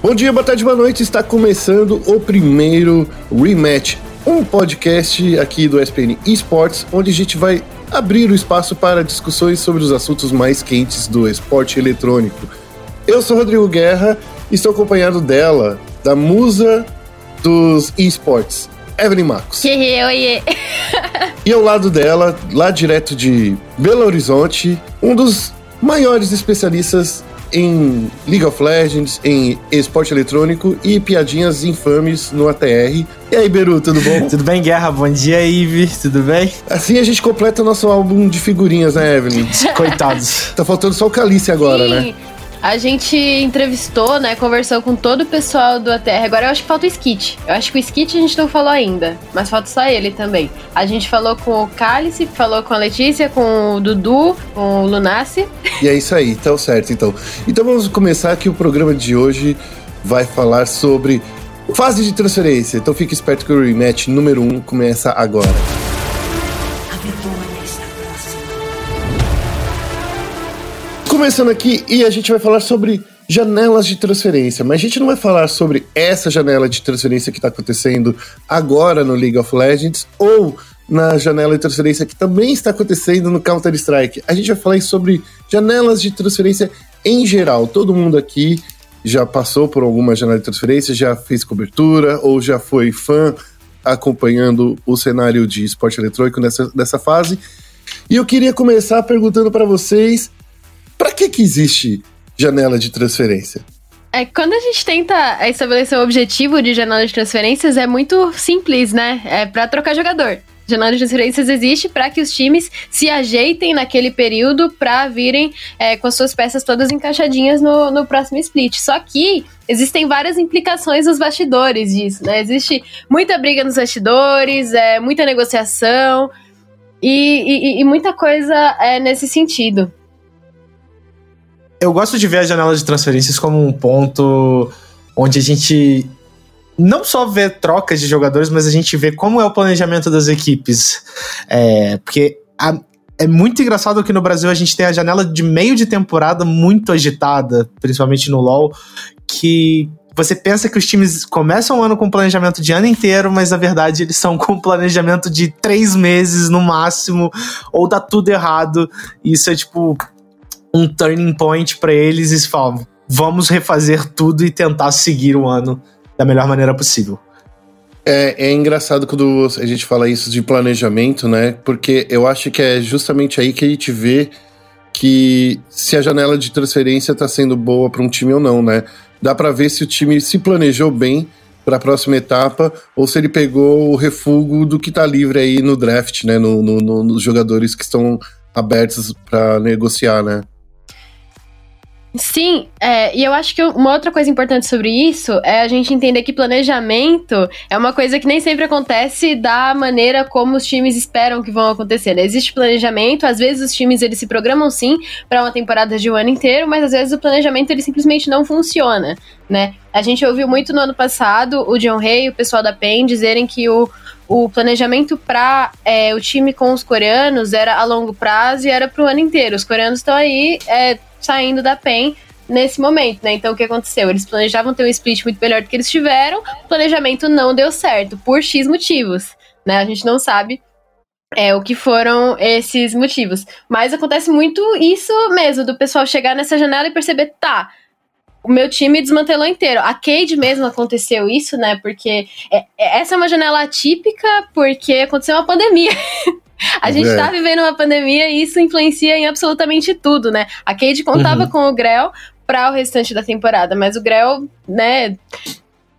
Bom dia, boa tarde, boa noite. Está começando o primeiro Rematch, um podcast aqui do SPN Esports, onde a gente vai abrir o espaço para discussões sobre os assuntos mais quentes do esporte eletrônico. Eu sou Rodrigo Guerra e estou acompanhado dela, da musa dos esportes, Evelyn Marcos. Oiê. e ao lado dela, lá direto de Belo Horizonte, um dos maiores especialistas em League of Legends, em esporte eletrônico e piadinhas infames no ATR. E aí, Beru, tudo bom? tudo bem, Guerra? Bom dia, Ive. Tudo bem? Assim a gente completa nosso álbum de figurinhas, né, Evelyn? Coitados. tá faltando só o Calice agora, Sim. né? A gente entrevistou, né? Conversou com todo o pessoal do ATR. Agora eu acho que falta o Skit. Eu acho que o Skit a gente não falou ainda, mas falta só ele também. A gente falou com o Cálice, falou com a Letícia, com o Dudu, com o Lunassi. E é isso aí, tá certo então. Então vamos começar que o programa de hoje vai falar sobre fase de transferência. Então fique esperto que o rematch número 1 um começa agora. Começando aqui, e a gente vai falar sobre janelas de transferência, mas a gente não vai falar sobre essa janela de transferência que está acontecendo agora no League of Legends ou na janela de transferência que também está acontecendo no Counter-Strike. A gente vai falar sobre janelas de transferência em geral. Todo mundo aqui já passou por alguma janela de transferência, já fez cobertura ou já foi fã acompanhando o cenário de esporte eletrônico nessa, nessa fase. E eu queria começar perguntando para vocês para que, que existe janela de transferência? É, quando a gente tenta estabelecer o objetivo de janela de transferências, é muito simples, né? É para trocar jogador. Janela de transferências existe para que os times se ajeitem naquele período para virem é, com as suas peças todas encaixadinhas no, no próximo split. Só que existem várias implicações nos bastidores disso, né? Existe muita briga nos bastidores, é, muita negociação e, e, e muita coisa é, nesse sentido eu gosto de ver a janela de transferências como um ponto onde a gente não só vê trocas de jogadores, mas a gente vê como é o planejamento das equipes. É, porque a, é muito engraçado que no Brasil a gente tem a janela de meio de temporada muito agitada, principalmente no LoL, que você pensa que os times começam o ano com planejamento de ano inteiro, mas na verdade eles são com planejamento de três meses no máximo, ou dá tudo errado. Isso é tipo um turning point para eles e falam: vamos refazer tudo e tentar seguir o ano da melhor maneira possível. É, é, engraçado quando a gente fala isso de planejamento, né? Porque eu acho que é justamente aí que a gente vê que se a janela de transferência está sendo boa para um time ou não, né? Dá para ver se o time se planejou bem para a próxima etapa ou se ele pegou o refúgio do que está livre aí no draft, né? No, no, no, nos jogadores que estão abertos para negociar, né? Sim, é, e eu acho que uma outra coisa importante sobre isso é a gente entender que planejamento é uma coisa que nem sempre acontece da maneira como os times esperam que vão acontecer. Né? Existe planejamento, às vezes os times eles se programam sim para uma temporada de um ano inteiro, mas às vezes o planejamento ele simplesmente não funciona, né? A gente ouviu muito no ano passado o John Hay e o pessoal da PEN dizerem que o, o planejamento para é, o time com os coreanos era a longo prazo e era para o ano inteiro. Os coreanos estão aí é, saindo da PEN nesse momento, né? Então o que aconteceu? Eles planejavam ter um split muito melhor do que eles tiveram, o planejamento não deu certo, por X motivos, né? A gente não sabe é, o que foram esses motivos. Mas acontece muito isso mesmo, do pessoal chegar nessa janela e perceber, tá, o meu time desmantelou inteiro. A Cade mesmo aconteceu isso, né? Porque é, é essa é uma janela atípica porque aconteceu uma pandemia. A gente é. tá vivendo uma pandemia e isso influencia em absolutamente tudo, né? A Cade contava uhum. com o Grell para o restante da temporada, mas o Grell, né,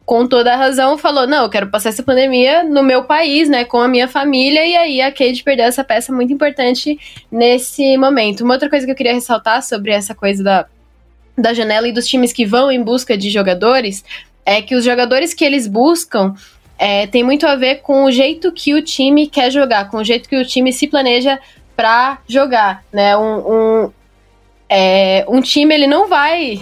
com toda a razão, falou: não, eu quero passar essa pandemia no meu país, né, com a minha família, e aí a Cade perdeu essa peça muito importante nesse momento. Uma outra coisa que eu queria ressaltar sobre essa coisa da, da janela e dos times que vão em busca de jogadores é que os jogadores que eles buscam é, tem muito a ver com o jeito que o time quer jogar, com o jeito que o time se planeja para jogar, né? Um, um, é, um time ele não vai.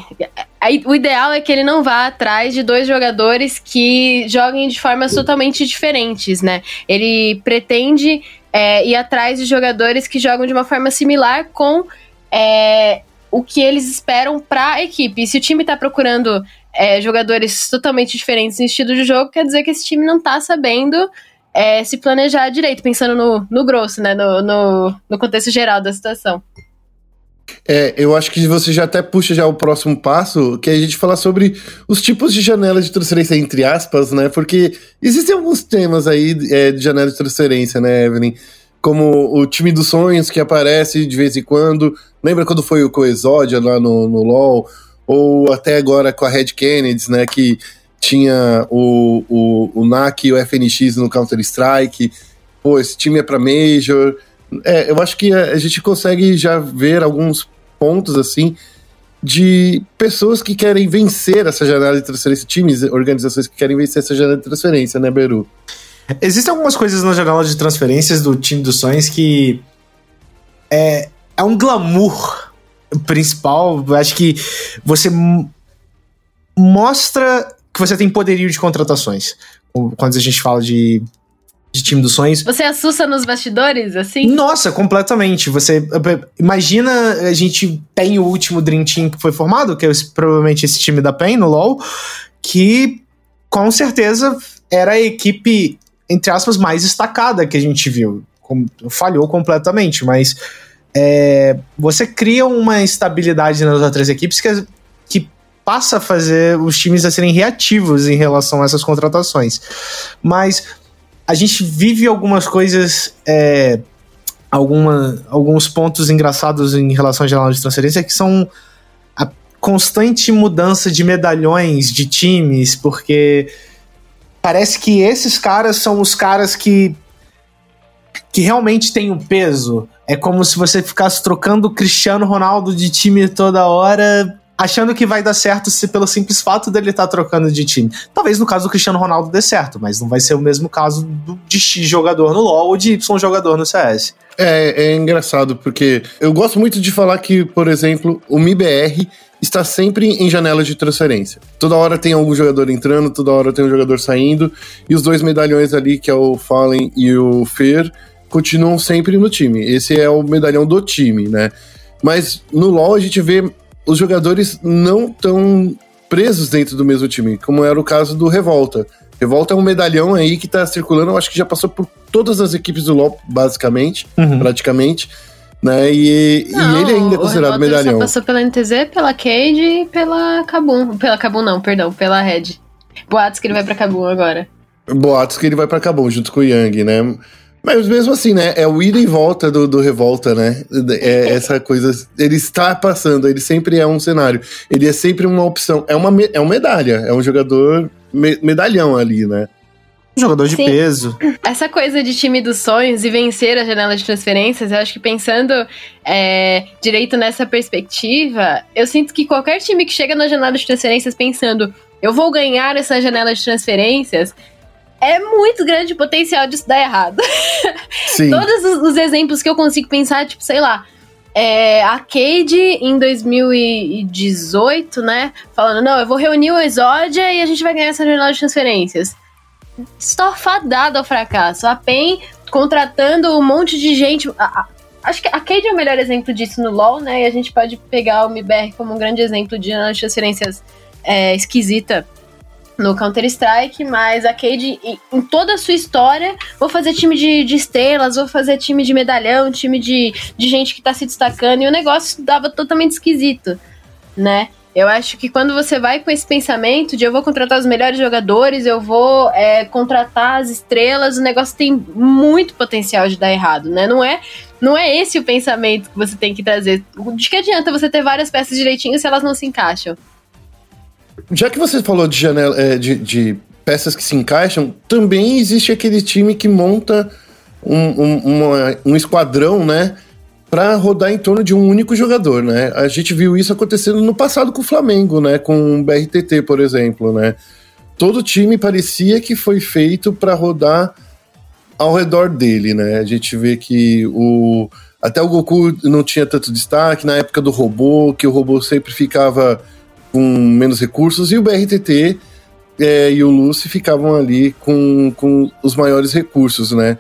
O ideal é que ele não vá atrás de dois jogadores que joguem de formas totalmente diferentes, né? Ele pretende é, ir atrás de jogadores que jogam de uma forma similar com é, o que eles esperam para a equipe. E se o time está procurando é, jogadores totalmente diferentes em estilo de jogo, quer dizer que esse time não tá sabendo é, se planejar direito, pensando no, no grosso, né? No, no, no contexto geral da situação. É, eu acho que você já até puxa já o próximo passo, que é a gente falar sobre os tipos de janelas de transferência, entre aspas, né? Porque existem alguns temas aí é, de janela de transferência, né, Evelyn? Como o time dos sonhos que aparece de vez em quando. Lembra quando foi o Coexódia lá no, no LoL? Ou até agora com a Red Kennedy, né? Que tinha o, o, o NAC e o FNX no Counter-Strike. Pô, esse time é pra Major. É, eu acho que a, a gente consegue já ver alguns pontos assim de pessoas que querem vencer essa janela de transferência, times, organizações que querem vencer essa janela de transferência, né, Beru? Existem algumas coisas na janela de transferências do time dos sonhos que é, é um glamour principal. Acho que você mostra que você tem poderio de contratações. Quando a gente fala de de time dos sonhos. Você assusta nos bastidores, assim? Nossa, completamente. Você imagina a gente tem o último Dream Team que foi formado, que é provavelmente esse time da PEN no LoL, que com certeza era a equipe entre aspas mais destacada que a gente viu. Com, falhou completamente, mas é, você cria uma estabilidade nas outras equipes que, que passa a fazer os times a serem reativos em relação a essas contratações. Mas a gente vive algumas coisas. É, alguma, alguns pontos engraçados em relação à janela de transferência que são a constante mudança de medalhões de times, porque parece que esses caras são os caras que que realmente têm um peso. É como se você ficasse trocando o Cristiano Ronaldo de time toda hora achando que vai dar certo se pelo simples fato dele estar tá trocando de time. Talvez no caso do Cristiano Ronaldo dê certo, mas não vai ser o mesmo caso do, de X jogador no LoL ou de Y jogador no CS. É, é engraçado, porque eu gosto muito de falar que, por exemplo, o MIBR está sempre em janela de transferência. Toda hora tem algum jogador entrando, toda hora tem um jogador saindo, e os dois medalhões ali, que é o Fallen e o Fer, continuam sempre no time. Esse é o medalhão do time, né? Mas no LoL a gente vê os jogadores não estão presos dentro do mesmo time, como era o caso do Revolta. Revolta é um medalhão aí que tá circulando, eu acho que já passou por todas as equipes do LoL, basicamente, uhum. praticamente. Né? E, não, e ele ainda é considerado medalhão. Só passou pela NTZ, pela Cade e pela Kabum. Pela Kabum não, perdão, pela Red. Boatos que ele vai pra Kabum agora. Boatos que ele vai pra Kabum junto com o Yang, né? Mas mesmo assim, né? É o ida e volta do, do Revolta, né? É essa coisa. Ele está passando, ele sempre é um cenário. Ele é sempre uma opção. É uma, é uma medalha, é um jogador me, medalhão ali, né? Um jogador de Sim. peso. Essa coisa de time dos sonhos e vencer a janela de transferências, eu acho que pensando é, direito nessa perspectiva, eu sinto que qualquer time que chega na janela de transferências pensando eu vou ganhar essa janela de transferências, é muito grande o potencial disso dar errado. Sim. Todos os, os, exemplos que eu consigo pensar, tipo, sei lá, é, a Cade em 2018, né? Falando, não, eu vou reunir o Exódia e a gente vai ganhar essa janela de transferências. Estou fadado ao fracasso. A PEN contratando um monte de gente. A, a, acho que a Cade é o melhor exemplo disso no LoL, né? E a gente pode pegar o MIBR como um grande exemplo de janela de transferências é, esquisita no Counter-Strike, mas a Cade, em toda a sua história, vou fazer time de, de estrelas, vou fazer time de medalhão, time de, de gente que tá se destacando, e o negócio dava totalmente esquisito, né? Eu acho que quando você vai com esse pensamento de eu vou contratar os melhores jogadores, eu vou é, contratar as estrelas, o negócio tem muito potencial de dar errado, né? Não é, não é esse o pensamento que você tem que trazer. De que adianta você ter várias peças direitinho se elas não se encaixam? Já que você falou de janela, é, de, de, peças que se encaixam, também existe aquele time que monta um, um, uma, um esquadrão, né? para rodar em torno de um único jogador, né? A gente viu isso acontecendo no passado com o Flamengo, né? Com o BRTT, por exemplo, né? Todo time parecia que foi feito para rodar ao redor dele, né? A gente vê que o até o Goku não tinha tanto destaque na época do robô, que o robô sempre ficava com menos recursos, e o BRTT é, e o Lucy ficavam ali com, com os maiores recursos, né?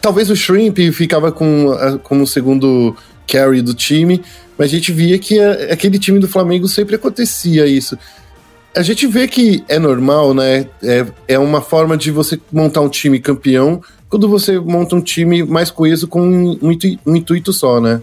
Talvez o Shrimp ficava com, como o segundo carry do time, mas a gente via que a, aquele time do Flamengo sempre acontecia isso. a gente vê que é normal, né? É, é uma forma de você montar um time campeão quando você monta um time mais coeso com um, um intuito só, né?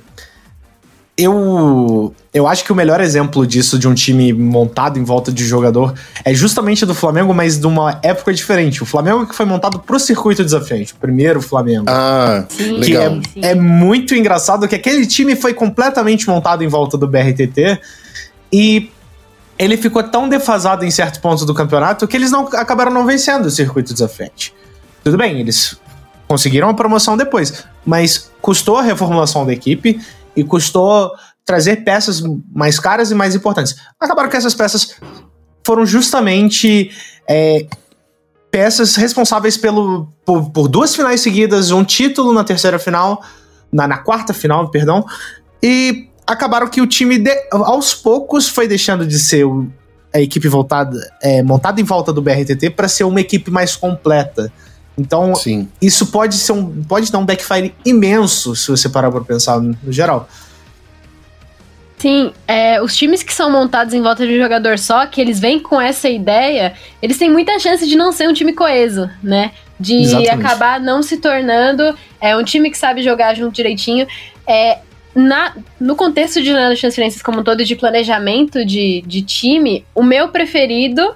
eu, eu acho que o melhor exemplo disso, de um time montado em volta de jogador, é justamente do Flamengo, mas de uma época diferente. O Flamengo que foi montado pro circuito desafiante, o primeiro Flamengo. Ah, sim, que legal. É, é muito engraçado que aquele time foi completamente montado em volta do BRTT e ele ficou tão defasado em certos pontos do campeonato que eles não acabaram não vencendo o circuito desafiante. Tudo bem, eles conseguiram a promoção depois, mas custou a reformulação da equipe e custou trazer peças mais caras e mais importantes. Acabaram que essas peças foram justamente é, peças responsáveis pelo, por, por, duas finais seguidas, um título na terceira final, na, na quarta final, perdão, e acabaram que o time, de, aos poucos, foi deixando de ser a equipe voltada, é, montada em volta do BRTT para ser uma equipe mais completa. Então, Sim. isso pode ser um, pode dar um backfire imenso se você parar para pensar no geral. Sim, é, os times que são montados em volta de um jogador só, que eles vêm com essa ideia, eles têm muita chance de não ser um time coeso, né? De Exatamente. acabar não se tornando é, um time que sabe jogar junto direitinho. É, na, no contexto de transferências como um todo, de planejamento de, de time, o meu preferido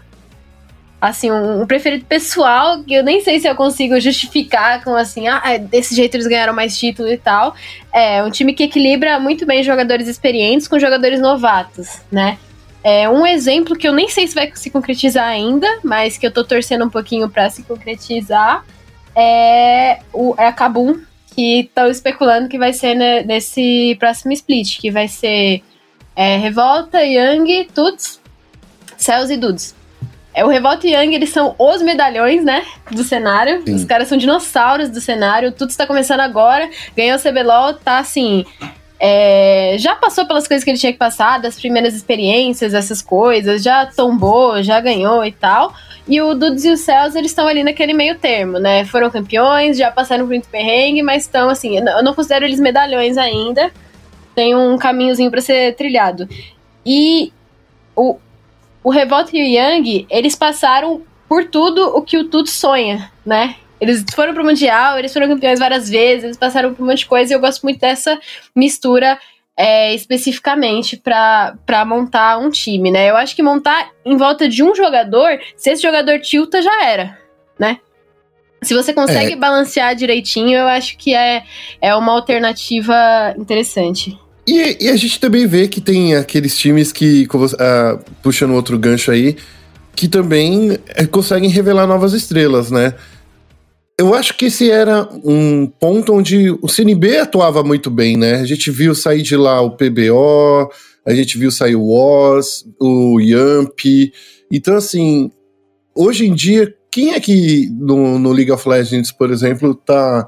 assim, um, preferido pessoal, que eu nem sei se eu consigo justificar com assim, ah, é, desse jeito eles ganharam mais título e tal. É um time que equilibra muito bem jogadores experientes com jogadores novatos, né? É um exemplo que eu nem sei se vai se concretizar ainda, mas que eu tô torcendo um pouquinho para se concretizar, é, o, é a Kabum, que estão especulando que vai ser ne, nesse próximo split, que vai ser é, Revolta, Young, Tuts, Céus e Dudes. É, o Revolta e Young, eles são os medalhões, né? Do cenário. Sim. Os caras são dinossauros do cenário. Tudo está começando agora. Ganhou o CBLOL, tá assim. É, já passou pelas coisas que ele tinha que passar, das primeiras experiências, essas coisas, já tombou, já ganhou e tal. E o Dudes e o Céus, eles estão ali naquele meio termo, né? Foram campeões, já passaram por muito perrengue, mas estão assim, eu não considero eles medalhões ainda. Tem um caminhozinho para ser trilhado. E o, o Revolta e o Yang, eles passaram por tudo o que o Tudo sonha, né? Eles foram pro Mundial, eles foram campeões várias vezes, eles passaram por um monte de coisa e eu gosto muito dessa mistura é, especificamente para montar um time, né? Eu acho que montar em volta de um jogador, se esse jogador tilta, já era, né? Se você consegue é. balancear direitinho, eu acho que é, é uma alternativa interessante. E, e, a gente também vê que tem aqueles times que, uh, puxando outro gancho aí, que também é, conseguem revelar novas estrelas, né? Eu acho que esse era um ponto onde o CNB atuava muito bem, né? A gente viu sair de lá o PBO, a gente viu sair o Woz, o Yamp. Então, assim, hoje em dia, quem é que no, no League of Legends, por exemplo, tá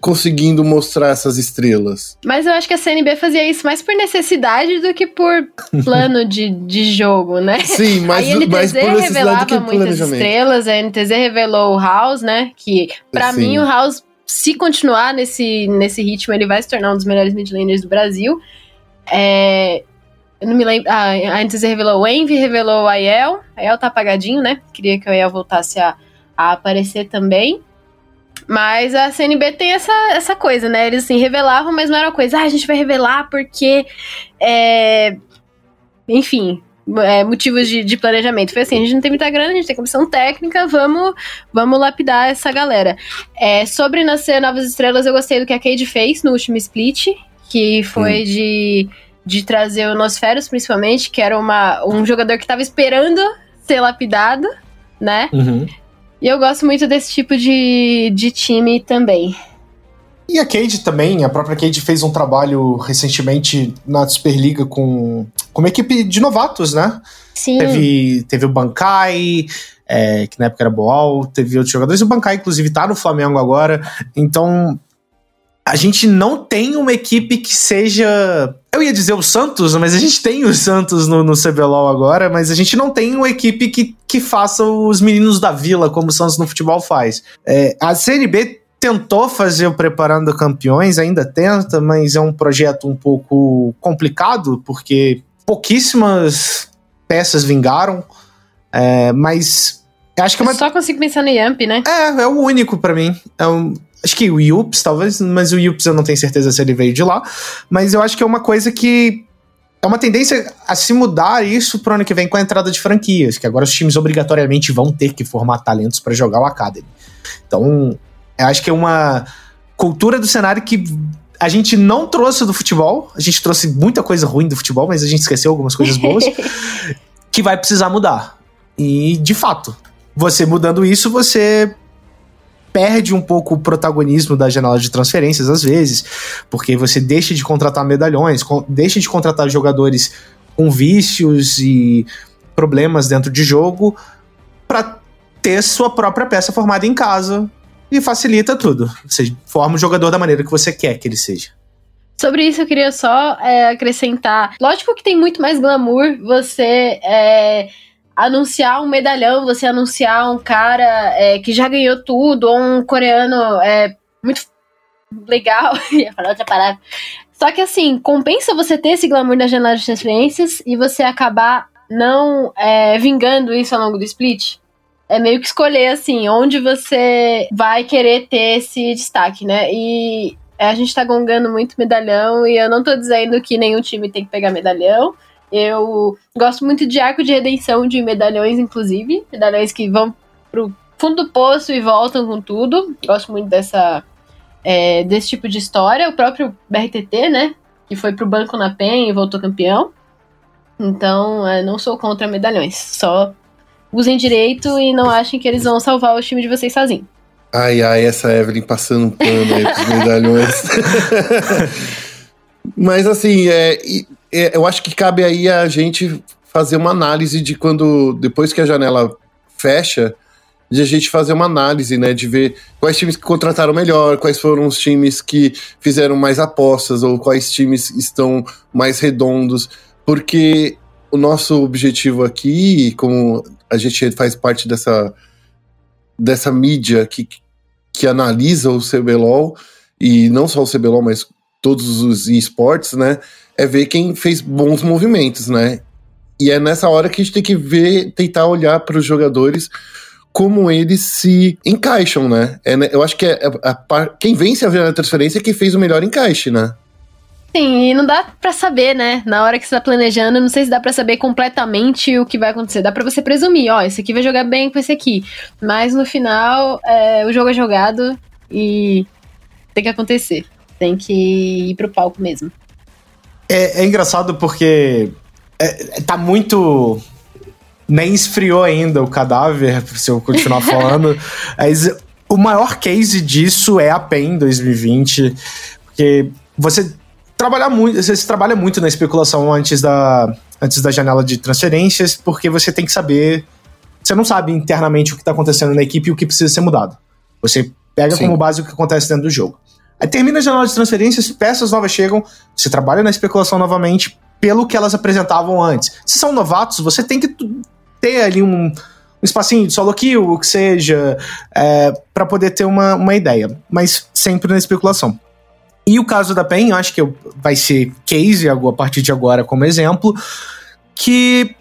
conseguindo mostrar essas estrelas. Mas eu acho que a CNB fazia isso mais por necessidade do que por plano de, de jogo, né? Sim, mas, a NTZ mais por revelava do que muitas estrelas, a NTZ revelou o House, né? Que para mim o House, se continuar nesse, nesse ritmo, ele vai se tornar um dos melhores midlaners do Brasil. É, eu não me lembro. Ah, a NTZ revelou o Envy, revelou o Aiel. Aiel tá apagadinho, né? Queria que o Aiel voltasse a, a aparecer também. Mas a CNB tem essa, essa coisa, né? Eles assim, revelavam, mas não era uma coisa, ah, a gente vai revelar porque. É... Enfim, é, motivos de, de, planejamento. Foi assim, a gente não tem muita grana, a gente tem comissão técnica, vamos, vamos lapidar essa galera. É, sobre nascer Novas Estrelas, eu gostei do que a Cade fez no último split, que foi hum. de, de trazer o Nosferos, principalmente, que era uma, um jogador que estava esperando ser lapidado, né? Uhum. E eu gosto muito desse tipo de, de time também. E a Cade também, a própria Cade fez um trabalho recentemente na Superliga com, com uma equipe de novatos, né? Sim. Teve, teve o Bankai, é, que na época era Boal, teve outros jogadores. O Bankai, inclusive, tá no Flamengo agora. Então, a gente não tem uma equipe que seja. Eu ia dizer o Santos, mas a gente tem o Santos no, no CBLOL agora, mas a gente não tem uma equipe que, que faça os meninos da vila, como o Santos no futebol faz. É, a CNB tentou fazer o Preparando Campeões, ainda tenta, mas é um projeto um pouco complicado, porque pouquíssimas peças vingaram. É, mas acho que é uma... Eu só consigo pensar no Yamp, né? É, é o único para mim. É um, acho que o Yups, talvez, mas o Yups eu não tenho certeza se ele veio de lá. Mas eu acho que é uma coisa que é uma tendência a se mudar isso pro ano que vem com a entrada de franquias, que agora os times obrigatoriamente vão ter que formar talentos para jogar o Academy. Então, eu acho que é uma cultura do cenário que a gente não trouxe do futebol, a gente trouxe muita coisa ruim do futebol, mas a gente esqueceu algumas coisas boas, que vai precisar mudar. E, de fato, você mudando isso, você perde um pouco o protagonismo da janela de transferências, às vezes, porque você deixa de contratar medalhões, deixa de contratar jogadores com vícios e problemas dentro de jogo para ter sua própria peça formada em casa e facilita tudo. Você forma o jogador da maneira que você quer que ele seja. Sobre isso, eu queria só é, acrescentar. Lógico que tem muito mais glamour você é, anunciar um medalhão, você anunciar um cara é, que já ganhou tudo, ou um coreano é, muito legal, ia falar outra palavra. Só que assim, compensa você ter esse glamour na janela de transferências e você acabar não é, vingando isso ao longo do split? É meio que escolher, assim, onde você vai querer ter esse destaque, né? E a gente tá gongando muito medalhão e eu não tô dizendo que nenhum time tem que pegar medalhão. Eu gosto muito de arco de redenção de medalhões, inclusive. Medalhões que vão pro fundo do poço e voltam com tudo. Gosto muito dessa é, desse tipo de história. O próprio BRTT, né? Que foi pro banco na PEN e voltou campeão. Então, é, não sou contra medalhões. Só usem direito e não achem que eles vão salvar o time de vocês sozinhos. Ai, ai, essa Evelyn passando um pano aí pros medalhões. Mas assim, é, é, eu acho que cabe aí a gente fazer uma análise de quando, depois que a janela fecha, de a gente fazer uma análise, né, de ver quais times que contrataram melhor, quais foram os times que fizeram mais apostas, ou quais times estão mais redondos, porque o nosso objetivo aqui, como a gente faz parte dessa, dessa mídia que, que analisa o CBLOL, e não só o CBLOL, mas todos os esportes, né? É ver quem fez bons movimentos, né? E é nessa hora que a gente tem que ver, tentar olhar para os jogadores como eles se encaixam, né? É, né? eu acho que é, a, a, quem vence a transferência é quem fez o melhor encaixe, né? Sim, e não dá para saber, né? Na hora que você tá planejando, não sei se dá para saber completamente o que vai acontecer. Dá para você presumir, ó, esse aqui vai jogar bem com esse aqui. Mas no final, é, o jogo é jogado e tem que acontecer tem que ir pro palco mesmo. É, é engraçado porque é, tá muito. Nem esfriou ainda o cadáver, se eu continuar falando. Mas o maior case disso é a PEN 2020, porque você trabalha muito, você trabalha muito na especulação antes da, antes da janela de transferências, porque você tem que saber. Você não sabe internamente o que está acontecendo na equipe e o que precisa ser mudado. Você pega Sim. como base o que acontece dentro do jogo. Termina a janela de transferências, peças novas chegam, você trabalha na especulação novamente pelo que elas apresentavam antes. Se são novatos, você tem que ter ali um, um espacinho de solo kill, o que seja, é, para poder ter uma, uma ideia. Mas sempre na especulação. E o caso da PEN, eu acho que vai ser case a partir de agora como exemplo, que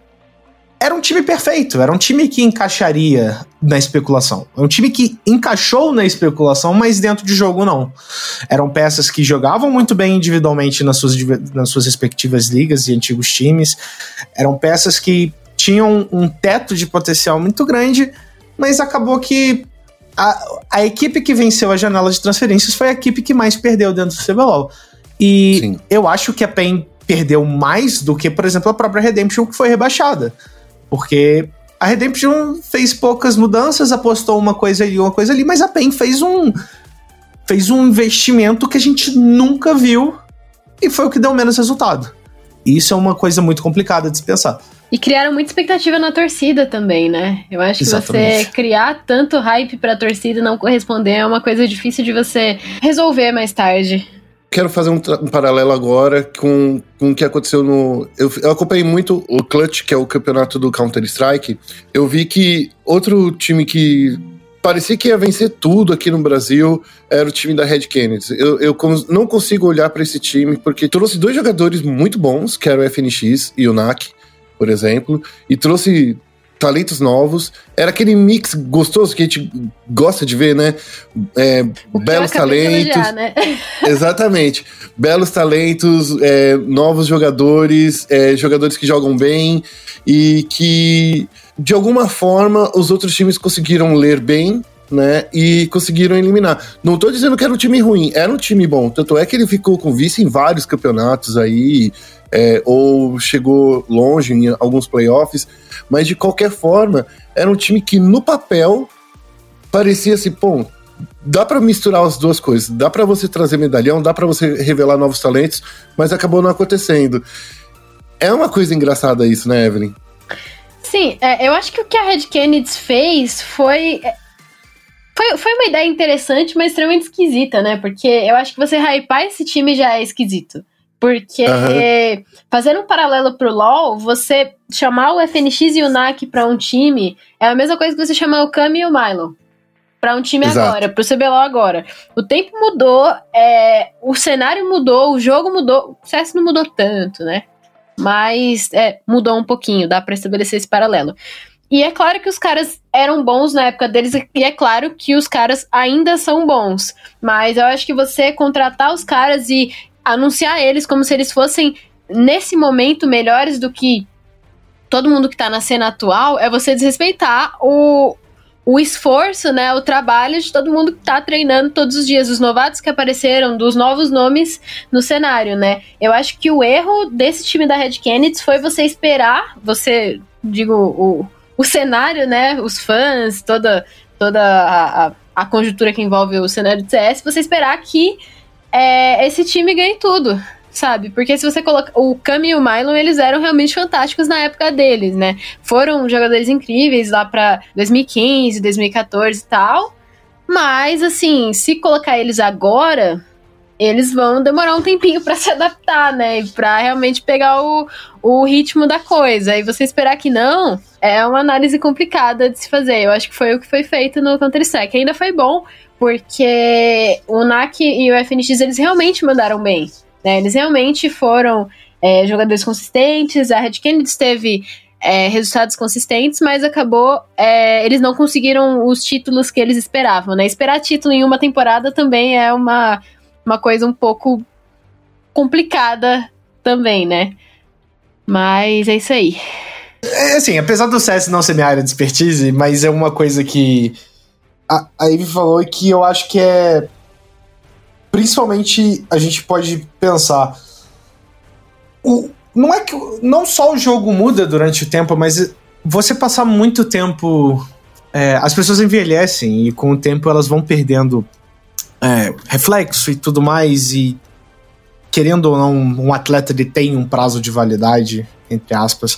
era um time perfeito, era um time que encaixaria na especulação. É um time que encaixou na especulação, mas dentro de jogo não. Eram peças que jogavam muito bem individualmente nas suas, nas suas respectivas ligas e antigos times. Eram peças que tinham um teto de potencial muito grande, mas acabou que a, a equipe que venceu a janela de transferências foi a equipe que mais perdeu dentro do CBLOL. E Sim. eu acho que a PEN perdeu mais do que, por exemplo, a própria Redemption, que foi rebaixada. Porque a Redemption fez poucas mudanças, apostou uma coisa ali, uma coisa ali, mas a PEN fez um fez um investimento que a gente nunca viu e foi o que deu menos resultado. E isso é uma coisa muito complicada de se pensar. E criaram muita expectativa na torcida também, né? Eu acho Exatamente. que você criar tanto hype pra torcida e não corresponder é uma coisa difícil de você resolver mais tarde quero fazer um, um, paralelo agora com, com o que aconteceu no. Eu, eu, acompanhei muito o Clutch, que é o campeonato do Counter-Strike. Eu vi que outro time que parecia que ia vencer tudo aqui no Brasil era o time da Red Kennedy. Eu, eu não consigo olhar para esse time porque trouxe dois jogadores muito bons, que eram o FNX e o NAC, por exemplo, e trouxe talentos novos. Era aquele mix gostoso que a gente gosta de ver, né? É, belos talentos. Né? Exatamente. Belos talentos, é, novos jogadores, é, jogadores que jogam bem e que, de alguma forma, os outros times conseguiram ler bem. Né, e conseguiram eliminar. Não tô dizendo que era um time ruim, era um time bom. Tanto é que ele ficou com vice em vários campeonatos aí, é, ou chegou longe em alguns playoffs, mas de qualquer forma, era um time que no papel parecia assim, pô, dá para misturar as duas coisas, dá para você trazer medalhão, dá para você revelar novos talentos, mas acabou não acontecendo. É uma coisa engraçada isso, né, Evelyn? Sim, é, eu acho que o que a Red Kennedy fez foi é, foi, foi uma ideia interessante, mas extremamente esquisita, né? Porque eu acho que você hypar esse time já é esquisito. Porque, uhum. fazendo um paralelo pro LoL, você chamar o FNX e o NAC pra um time é a mesma coisa que você chamar o Kami e o Milo para um time Exato. agora, pro CBLOL agora. O tempo mudou, é, o cenário mudou, o jogo mudou. O CS não mudou tanto, né? Mas é, mudou um pouquinho, dá para estabelecer esse paralelo. E é claro que os caras eram bons na época deles, e é claro que os caras ainda são bons. Mas eu acho que você contratar os caras e anunciar eles como se eles fossem, nesse momento, melhores do que todo mundo que tá na cena atual, é você desrespeitar o, o esforço, né, o trabalho de todo mundo que tá treinando todos os dias, os novatos que apareceram, dos novos nomes no cenário, né? Eu acho que o erro desse time da Red Kennedy foi você esperar, você, digo, o, o cenário, né, os fãs, toda, toda a, a, a conjuntura que envolve o cenário de CS, você esperar que é, esse time ganhe tudo, sabe? Porque se você coloca. O Cami e o Mylon, eles eram realmente fantásticos na época deles, né? Foram jogadores incríveis lá pra 2015, 2014 e tal. Mas, assim, se colocar eles agora, eles vão demorar um tempinho para se adaptar, né? E pra realmente pegar o, o ritmo da coisa. E você esperar que não, é uma análise complicada de se fazer. Eu acho que foi o que foi feito no Counter-Strike. Ainda foi bom, porque o NAC e o FNX eles realmente mandaram bem. Né? Eles realmente foram é, jogadores consistentes. A Red Kennedy teve é, resultados consistentes, mas acabou. É, eles não conseguiram os títulos que eles esperavam. Né? Esperar título em uma temporada também é uma, uma coisa um pouco complicada também, né? Mas é isso aí. É assim, apesar do CS não ser minha área de expertise, mas é uma coisa que a, Eve falou que eu acho que é. Principalmente a gente pode pensar. O, não é que. Não só o jogo muda durante o tempo, mas você passar muito tempo. É, as pessoas envelhecem e com o tempo elas vão perdendo é, reflexo e tudo mais. E querendo ou não, um atleta ele tem um prazo de validade, entre aspas.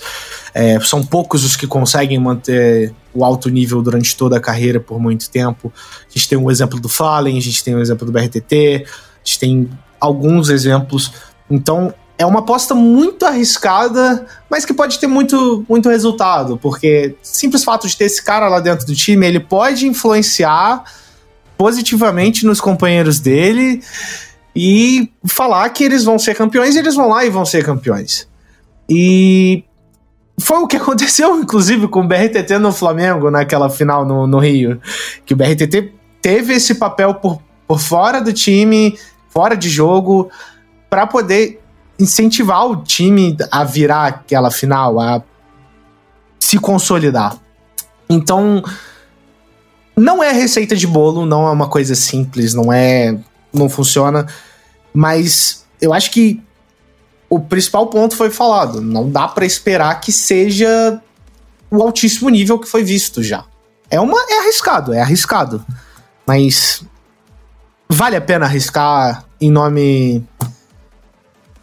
É, são poucos os que conseguem manter o alto nível durante toda a carreira por muito tempo. A gente tem um exemplo do Fallen, a gente tem um exemplo do BRTT, a gente tem alguns exemplos. Então, é uma aposta muito arriscada, mas que pode ter muito, muito resultado, porque simples fato de ter esse cara lá dentro do time, ele pode influenciar positivamente nos companheiros dele e falar que eles vão ser campeões, e eles vão lá e vão ser campeões. E foi o que aconteceu, inclusive, com o BRTT no Flamengo naquela final no, no Rio. Que o BRTT teve esse papel por, por fora do time, fora de jogo, para poder incentivar o time a virar aquela final, a se consolidar. Então, não é receita de bolo, não é uma coisa simples, não é. não funciona. Mas eu acho que o principal ponto foi falado. Não dá para esperar que seja o altíssimo nível que foi visto já. É uma é arriscado, é arriscado. Mas vale a pena arriscar em nome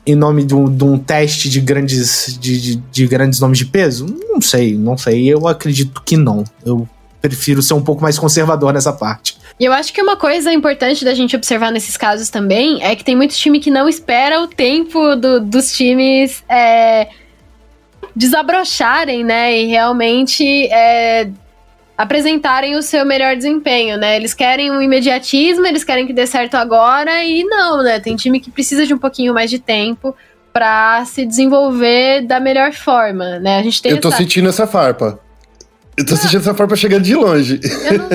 em nome de um, de um teste de grandes de, de, de, grandes nomes de peso? Não sei, não sei. Eu acredito que não. Eu prefiro ser um pouco mais conservador nessa parte. E eu acho que uma coisa importante da gente observar nesses casos também é que tem muito time que não espera o tempo do, dos times é, desabrocharem, né? E realmente é, apresentarem o seu melhor desempenho, né? Eles querem um imediatismo, eles querem que dê certo agora e não, né? Tem time que precisa de um pouquinho mais de tempo para se desenvolver da melhor forma, né? A gente tem Eu tô essa... sentindo essa farpa. Eu tô sentindo essa forma chegando de longe.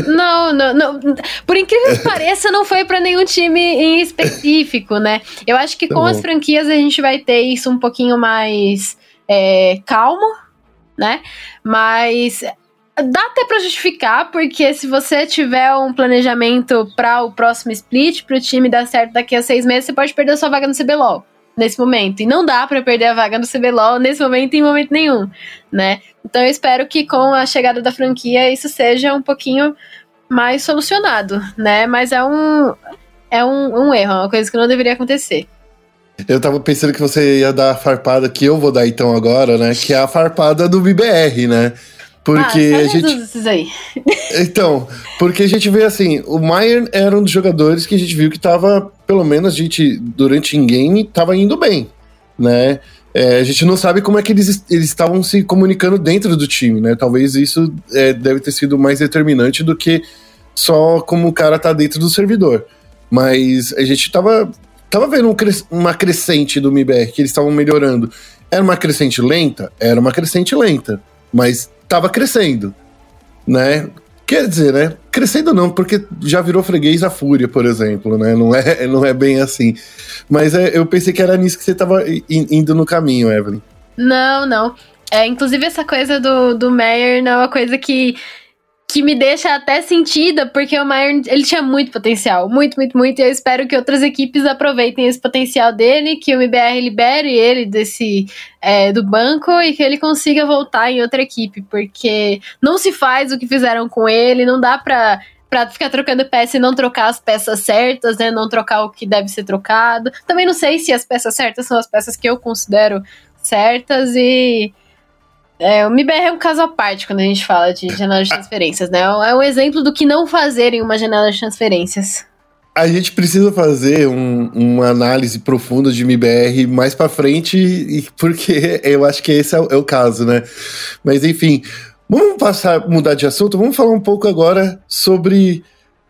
Não, não, não, não, Por incrível que pareça, não foi para nenhum time em específico, né? Eu acho que tá com as franquias a gente vai ter isso um pouquinho mais é, calmo, né? Mas dá até para justificar, porque se você tiver um planejamento para o próximo split, para o time dar certo daqui a seis meses, você pode perder sua vaga no CBLOL nesse momento. E não dá para perder a vaga no CBLOL nesse momento em momento nenhum, né? Então eu espero que com a chegada da franquia isso seja um pouquinho mais solucionado, né? Mas é um é um, um erro, é uma coisa que não deveria acontecer. Eu tava pensando que você ia dar a farpada que eu vou dar então agora, né? Que é a farpada do BBR, né? Porque ah, a gente. Aí. Então, porque a gente vê assim, o Maier era um dos jogadores que a gente viu que tava, pelo menos a gente, durante in-game, tava indo bem, né? É, a gente não sabe como é que eles estavam se comunicando dentro do time, né? Talvez isso é, deve ter sido mais determinante do que só como o cara tá dentro do servidor. Mas a gente tava, tava vendo um cres uma crescente do MIBR, que eles estavam melhorando. Era uma crescente lenta? Era uma crescente lenta. Mas estava crescendo, né? Quer dizer, né? Crescendo não, porque já virou freguês a Fúria, por exemplo, né? Não é, não é bem assim. Mas é, eu pensei que era nisso que você estava indo no caminho, Evelyn. Não, não. É, inclusive, essa coisa do, do Meyer não é uma coisa que que me deixa até sentida, porque o Maier, ele tinha muito potencial, muito, muito, muito, e eu espero que outras equipes aproveitem esse potencial dele, que o MBR libere ele desse é, do banco e que ele consiga voltar em outra equipe, porque não se faz o que fizeram com ele, não dá pra pra ficar trocando peça e não trocar as peças certas, né? Não trocar o que deve ser trocado. Também não sei se as peças certas são as peças que eu considero certas e é, o MIBR é um caso à parte quando a gente fala de janela de transferências, né? É um exemplo do que não fazer em uma janela de transferências. A gente precisa fazer um, uma análise profunda de MIBR mais para frente, porque eu acho que esse é o, é o, caso, né? Mas enfim, vamos passar, mudar de assunto, vamos falar um pouco agora sobre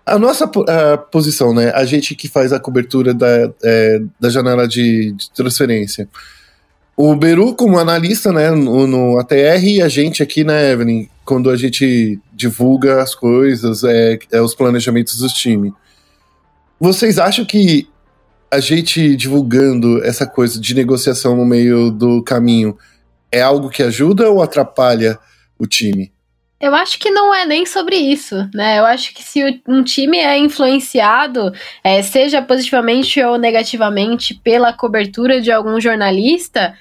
a nossa a posição, né? A gente que faz a cobertura da, é, da janela de, de transferência. O Beru, como analista, né, no, no ATR, e a gente aqui, né, Evelyn, quando a gente divulga as coisas, é, é os planejamentos do time. Vocês acham que a gente divulgando essa coisa de negociação no meio do caminho é algo que ajuda ou atrapalha o time? Eu acho que não é nem sobre isso, né? Eu acho que se um time é influenciado, é, seja positivamente ou negativamente, pela cobertura de algum jornalista,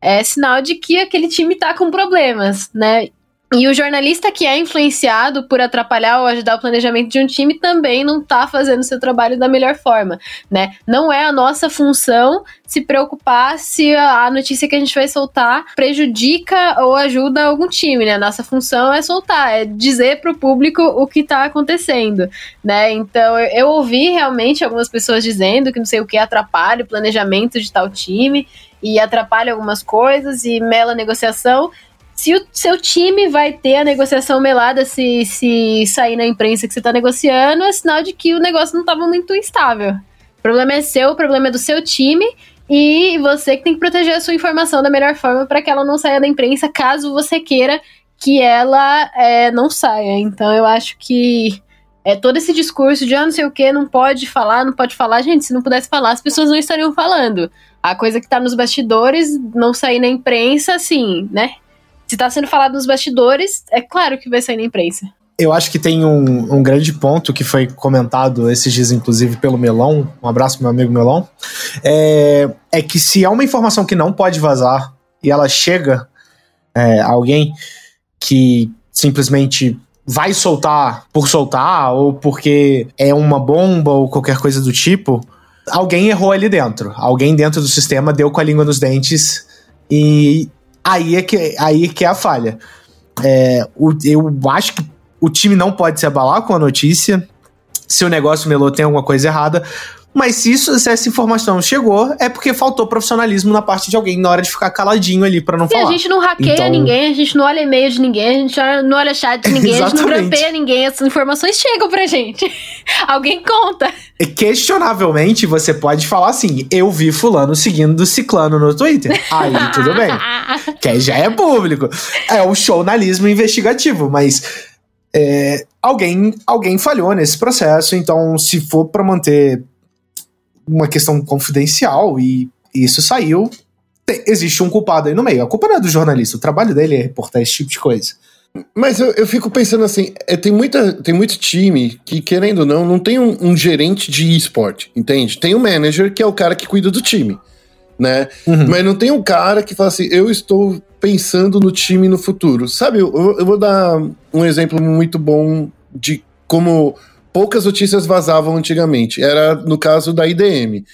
é sinal de que aquele time tá com problemas, né? E o jornalista que é influenciado por atrapalhar ou ajudar o planejamento de um time também não está fazendo seu trabalho da melhor forma, né? Não é a nossa função se preocupar se a notícia que a gente vai soltar prejudica ou ajuda algum time, né? A nossa função é soltar, é dizer para o público o que está acontecendo, né? Então eu ouvi realmente algumas pessoas dizendo que não sei o que atrapalha o planejamento de tal time e atrapalha algumas coisas e mela negociação se o seu time vai ter a negociação melada se, se sair na imprensa que você está negociando, é sinal de que o negócio não estava muito instável. O problema é seu, o problema é do seu time e você que tem que proteger a sua informação da melhor forma para que ela não saia da imprensa, caso você queira que ela é, não saia. Então eu acho que é todo esse discurso de ah, não sei o que, não pode falar, não pode falar. Gente, se não pudesse falar, as pessoas não estariam falando. A coisa que tá nos bastidores, não sair na imprensa, assim, né? Se tá sendo falado nos bastidores, é claro que vai sair na imprensa. Eu acho que tem um, um, grande ponto que foi comentado esses dias, inclusive, pelo Melão. Um abraço meu amigo Melão. É, é que se é uma informação que não pode vazar e ela chega é, a alguém que simplesmente vai soltar por soltar ou porque é uma bomba ou qualquer coisa do tipo, alguém errou ali dentro. Alguém dentro do sistema deu com a língua nos dentes e aí é que, aí é, que é a falha. É, o, eu acho que o time não pode se abalar com a notícia. Se o negócio Melô tem alguma coisa errada, Mas se, isso, se essa informação chegou, é porque faltou profissionalismo na parte de alguém na hora de ficar caladinho ali para não Sim, falar. a gente não hackeia Então- ninguém, a gente não olha e-mail de ninguém, a gente não olha chat de ninguém, a gente não grampeia ninguém, essas informações chegam pra gente. Alguém conta. E Questionavelmente, você pode falar assim: eu vi fulano seguindo ciclano no Twitter. Aí tudo bem. que aí já é público. É o jornalismo investigativo, mas é, alguém, alguém falhou nesse processo, então se for para manter uma questão confidencial e isso saiu, te- existe um culpado aí no meio. A culpa não é do jornalista, o trabalho dele é reportar esse tipo de coisa. Mas eu, eu fico pensando assim, é, tem, muita, tem muito time que, querendo ou não, não tem um, um gerente de esporte, entende? Tem um manager que é o cara que cuida do time, né? Uhum. Mas não tem um cara que fala assim, eu estou pensando no time no futuro. Sabe, eu, eu vou dar um exemplo muito bom de como poucas notícias vazavam antigamente. Era no caso da IDM.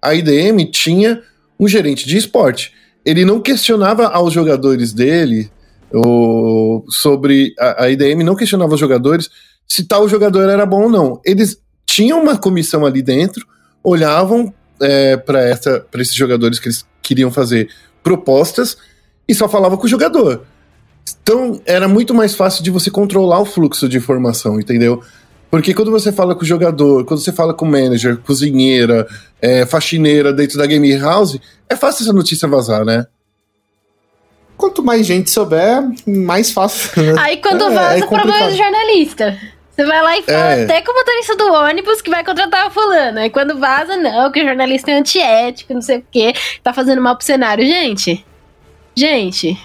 A IDM tinha um gerente de esporte. Ele não questionava aos jogadores dele o, sobre a, a IDM, não questionava os jogadores se tal jogador era bom ou não. Eles tinham uma comissão ali dentro, olhavam é, para esses jogadores que eles queriam fazer propostas e só falava com o jogador. Então era muito mais fácil de você controlar o fluxo de informação, entendeu? Porque quando você fala com o jogador, quando você fala com o manager, cozinheira, é, faxineira dentro da game house, é fácil essa notícia vazar, né? Quanto mais gente souber, mais fácil. né? Aí quando É, vaza, é o problema é do jornalista. Você vai lá e fala É. até com o motorista do ônibus que vai contratar a fulana. Aí quando vaza, não, que o jornalista é antiético, não sei o quê, tá fazendo mal pro cenário. Gente, gente,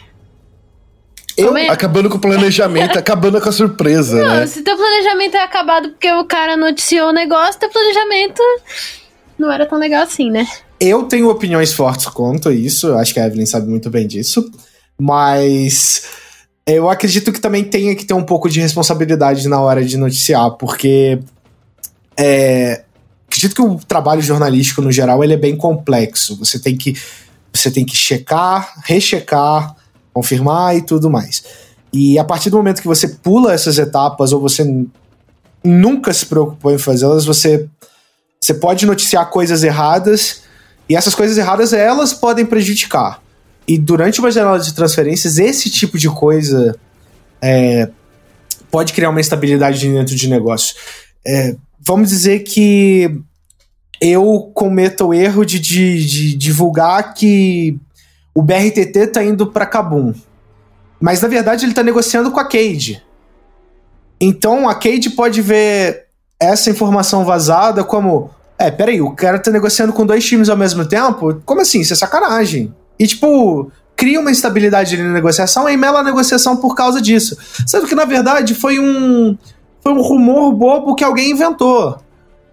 Eu- é- Acabando com o planejamento, acabando com a surpresa, Não, né? se teu planejamento é acabado porque o cara noticiou o negócio, teu planejamento não era tão legal assim, né? Eu tenho opiniões fortes quanto a isso, eu acho que a Evelyn sabe muito bem disso, mas eu acredito que também tenha que ter um pouco de responsabilidade na hora de noticiar, porque é, acredito que o trabalho jornalístico no geral ele é bem complexo. Você tem que você tem que checar, rechecar, confirmar e tudo mais. E a partir do momento que você pula essas etapas ou você nunca se preocupou em fazê-las, você você pode noticiar coisas erradas e essas coisas erradas elas podem prejudicar. E durante uma janela de transferências, esse tipo de coisa é, pode criar uma instabilidade dentro de negócio. É, vamos dizer que eu cometo o erro de, de- de divulgar que o BRTT tá indo para Kabum. Mas na verdade ele tá negociando com a Cade. Então a Cade pode ver essa informação vazada como: é, peraí, o cara tá negociando com dois times ao mesmo tempo? Como assim? Isso é sacanagem. E tipo, cria uma instabilidade na negociação e mela a negociação por causa disso. Sendo que na verdade foi um. Foi um rumor bobo que alguém inventou.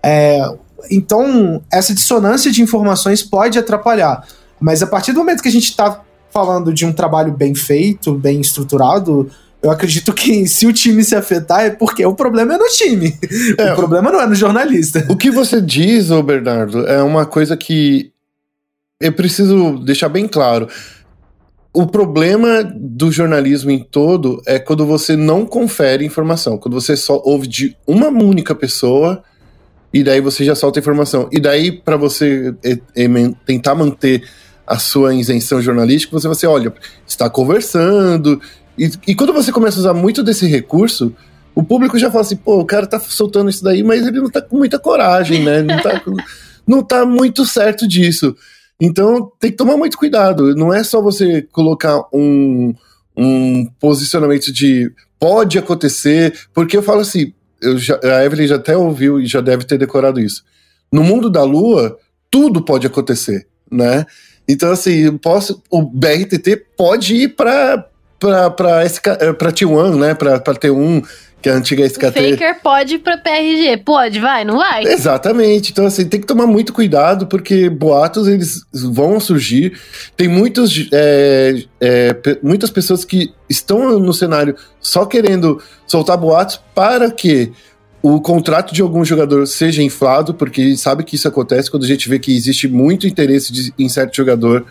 É, então, essa dissonância de informações pode atrapalhar. Mas a partir do momento que a gente está falando de um trabalho bem feito, bem estruturado, eu acredito que se o time se afetar é porque o problema é no time. É, o problema não é no jornalista. O que você diz, ô Bernardo, é uma coisa que eu preciso deixar bem claro. O problema do jornalismo em todo é quando você não confere informação, quando você só ouve de uma única pessoa e daí você já solta informação. E daí, para você e- emen- tentar manter a sua isenção jornalística, você assim, olha, está conversando. E, e quando você começa a usar muito desse recurso, o público já fala assim, pô, o cara tá soltando isso daí, mas ele não tá com muita coragem, né? Não tá, não tá muito certo disso. Então tem que tomar muito cuidado. Não é só você colocar um, um posicionamento de pode acontecer, porque eu falo assim, eu já- a Evelyn já até ouviu e já deve ter decorado isso. No mundo da Lua, tudo pode acontecer, né? Então, assim, posso, o BRTT pode ir para para SK, eh, pra T1, né? Para T1, que é a antiga O SKT. Faker pode ir pra PRG. Pode, vai, não vai? Exatamente. Então, assim, tem que tomar muito cuidado, porque boatos, eles vão surgir. Tem muitos, é, é, muitas pessoas que estão no cenário só querendo soltar boatos para que o contrato de algum jogador seja inflado, porque sabe que isso acontece quando a gente vê que existe muito interesse de- em certo jogador.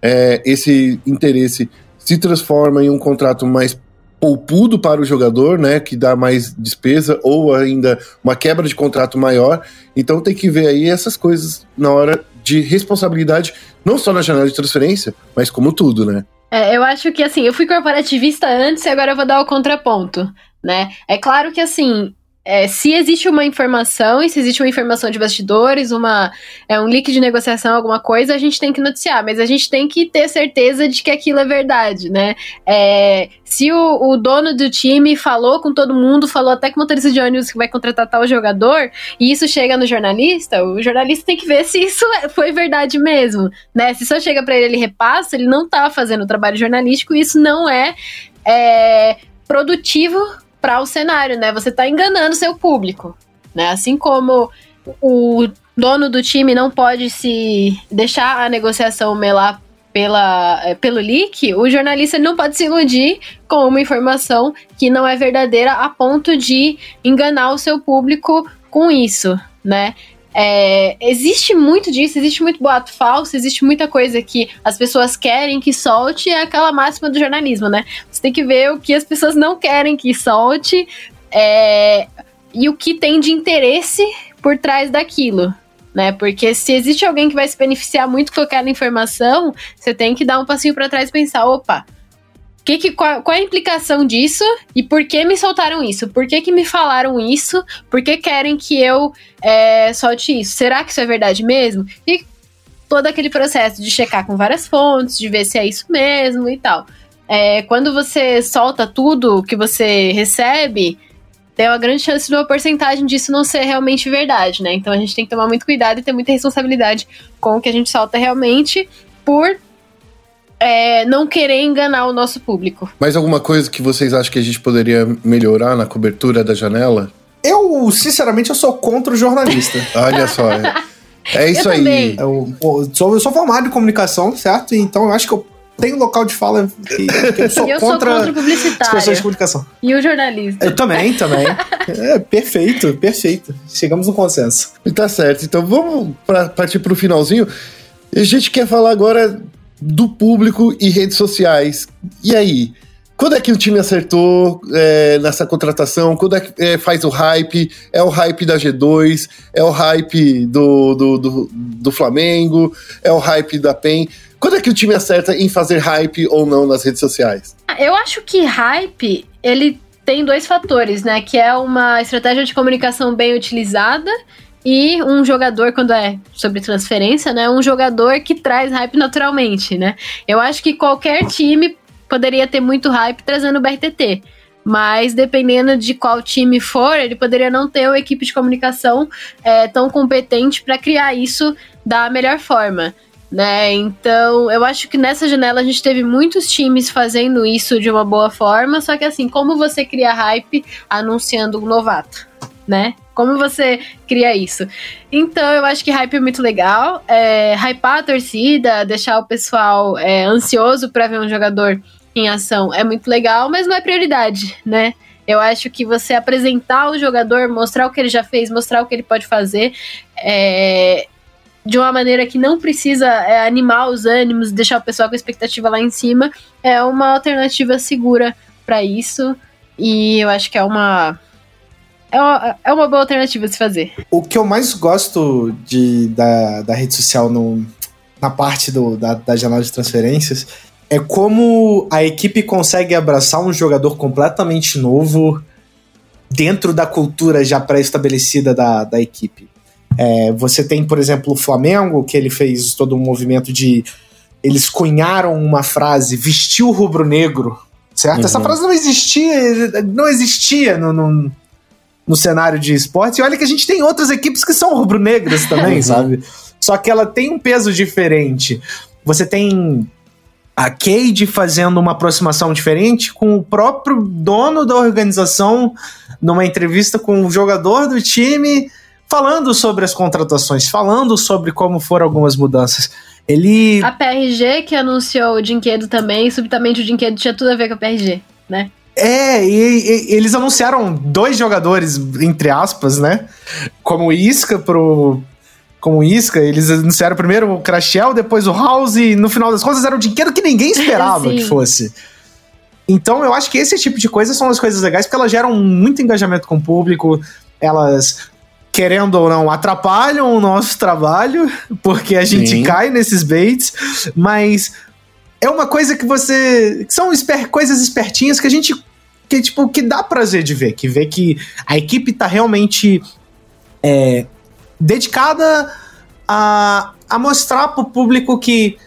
é, esse interesse se transforma em um contrato mais poupudo para o jogador, né, que dá mais despesa ou ainda uma quebra de contrato maior. Então tem que ver aí essas coisas na hora de responsabilidade, não só na janela de transferência, mas como tudo, né? É, eu acho que assim, eu fui corporativista antes e agora eu vou dar o contraponto, né? É claro que assim, é, se existe uma informação e se existe uma informação de bastidores, uma, é, um leak de negociação, alguma coisa, a gente tem que noticiar, mas a gente tem que ter certeza de que aquilo é verdade, né? É, se o, o, dono do time falou com todo mundo, falou até com o motorista de ônibus que vai contratar tal jogador, e isso chega no jornalista, o jornalista tem que ver se isso é, foi verdade mesmo, né? Se só chega para ele, ele repassa, ele não tá fazendo o trabalho jornalístico, e isso não é, é produtivo para o cenário, né? Você está enganando seu público, né? Assim como o dono do time não pode se deixar a negociação melar pela, é, pelo leak, o jornalista não pode se iludir com uma informação que não é verdadeira a ponto de enganar o seu público com isso, né? É, existe muito disso, existe muito boato falso, existe muita coisa que as pessoas querem que solte, é aquela máxima do jornalismo, né? Você tem que ver o que as pessoas não querem que solte é, e o que tem de interesse por trás daquilo. Né? Porque se existe alguém que vai se beneficiar muito com aquela informação, você tem que dar um passinho para trás e pensar: opa, que, que, qual, qual, é a implicação disso e por que me soltaram isso? Por que, que me falaram isso? Por que querem que eu é, solte isso? Será que isso é verdade mesmo? E todo aquele processo de checar com várias fontes, de ver se é isso mesmo e tal. É, quando você solta tudo que você recebe, tem uma grande chance de uma porcentagem disso não ser realmente verdade, né? Então a gente tem que tomar muito cuidado e ter muita responsabilidade com o que a gente solta realmente por é, não querer enganar o nosso público. Mais alguma coisa que vocês acham que a gente poderia melhorar na cobertura da janela? Eu, sinceramente, eu sou contra o jornalista. Olha só. É isso eu aí. Eu, eu, sou, eu sou formado em comunicação, certo? Então eu acho que eu tenho local de fala que, que eu sou eu contra, sou contra o as pessoas de comunicação. E o jornalista. Eu também, também. é, perfeito, perfeito. Chegamos no consenso. E tá certo. Então vamos pra, partir pro finalzinho. A gente quer falar agora do público e redes sociais. E aí? Quando é que o time acertou é, nessa contratação? Quando é que é, faz o hype? É o hype da G2? É o hype do, do, do, do, Flamengo? É o hype da PEN? Quando é que o time acerta em fazer hype ou não nas redes sociais? Eu acho que hype, ele tem dois fatores, né? Que é uma estratégia de comunicação bem utilizada e um jogador, quando é sobre transferência, né? Um jogador que traz hype naturalmente, né? Eu acho que qualquer time poderia ter muito hype trazendo o BRTT. Mas dependendo de qual time for, ele poderia não ter uma equipe de comunicação é, tão competente para criar isso da melhor forma. Né? Então, eu acho que nessa janela a gente teve muitos times fazendo isso de uma boa forma, só que assim, como você cria hype anunciando um novato, né? Como você cria isso? Então, eu acho que hype é muito legal. É, hypar a torcida, deixar o pessoal é, ansioso para ver um jogador em ação é muito legal, mas não é prioridade, né? Eu acho que você apresentar o jogador, mostrar o que ele já fez, mostrar o que ele pode fazer, é, de uma maneira que não precisa é, animar os ânimos, deixar o pessoal com a expectativa lá em cima, é uma alternativa segura para isso. E eu acho que é uma é uma, é uma boa alternativa de se fazer. O que eu mais gosto de, da, da rede social no, na parte do, da, da janela de transferências é como a equipe consegue abraçar um jogador completamente novo dentro da cultura já pré-estabelecida da, da equipe. É, você tem, por exemplo, o Flamengo, que ele fez todo um movimento de. Eles cunharam uma frase, vestiu rubro-negro, certo? Uhum. Essa frase não existia, não existia no, no, no cenário de esportes. E olha que a gente tem outras equipes que são rubro-negras também, sabe? Só que ela tem um peso diferente. Você tem a Cade fazendo uma aproximação diferente com o próprio dono da organização numa entrevista com o jogador do time falando sobre as contratações, falando sobre como foram algumas mudanças. Ele. A PRG que anunciou o Dinquedo também, subitamente o Dinquedo tinha tudo a ver com a PRG, né? É, e, e, eles anunciaram dois jogadores, entre aspas, né? Como isca pro. Como isca, eles anunciaram primeiro o Crashel, depois o House, e no final das contas era o dinheiro que ninguém esperava que fosse. Então eu acho que esse tipo de coisa são as coisas legais, porque elas geram muito engajamento com o público, elas querendo ou não, atrapalham o nosso trabalho, porque a gente Sim. cai nesses baits, mas é uma coisa que você. São esper, coisas espertinhas que a gente. Que, tipo, que dá prazer de ver, que vê que a equipe tá realmente é, dedicada a, a mostrar pro público que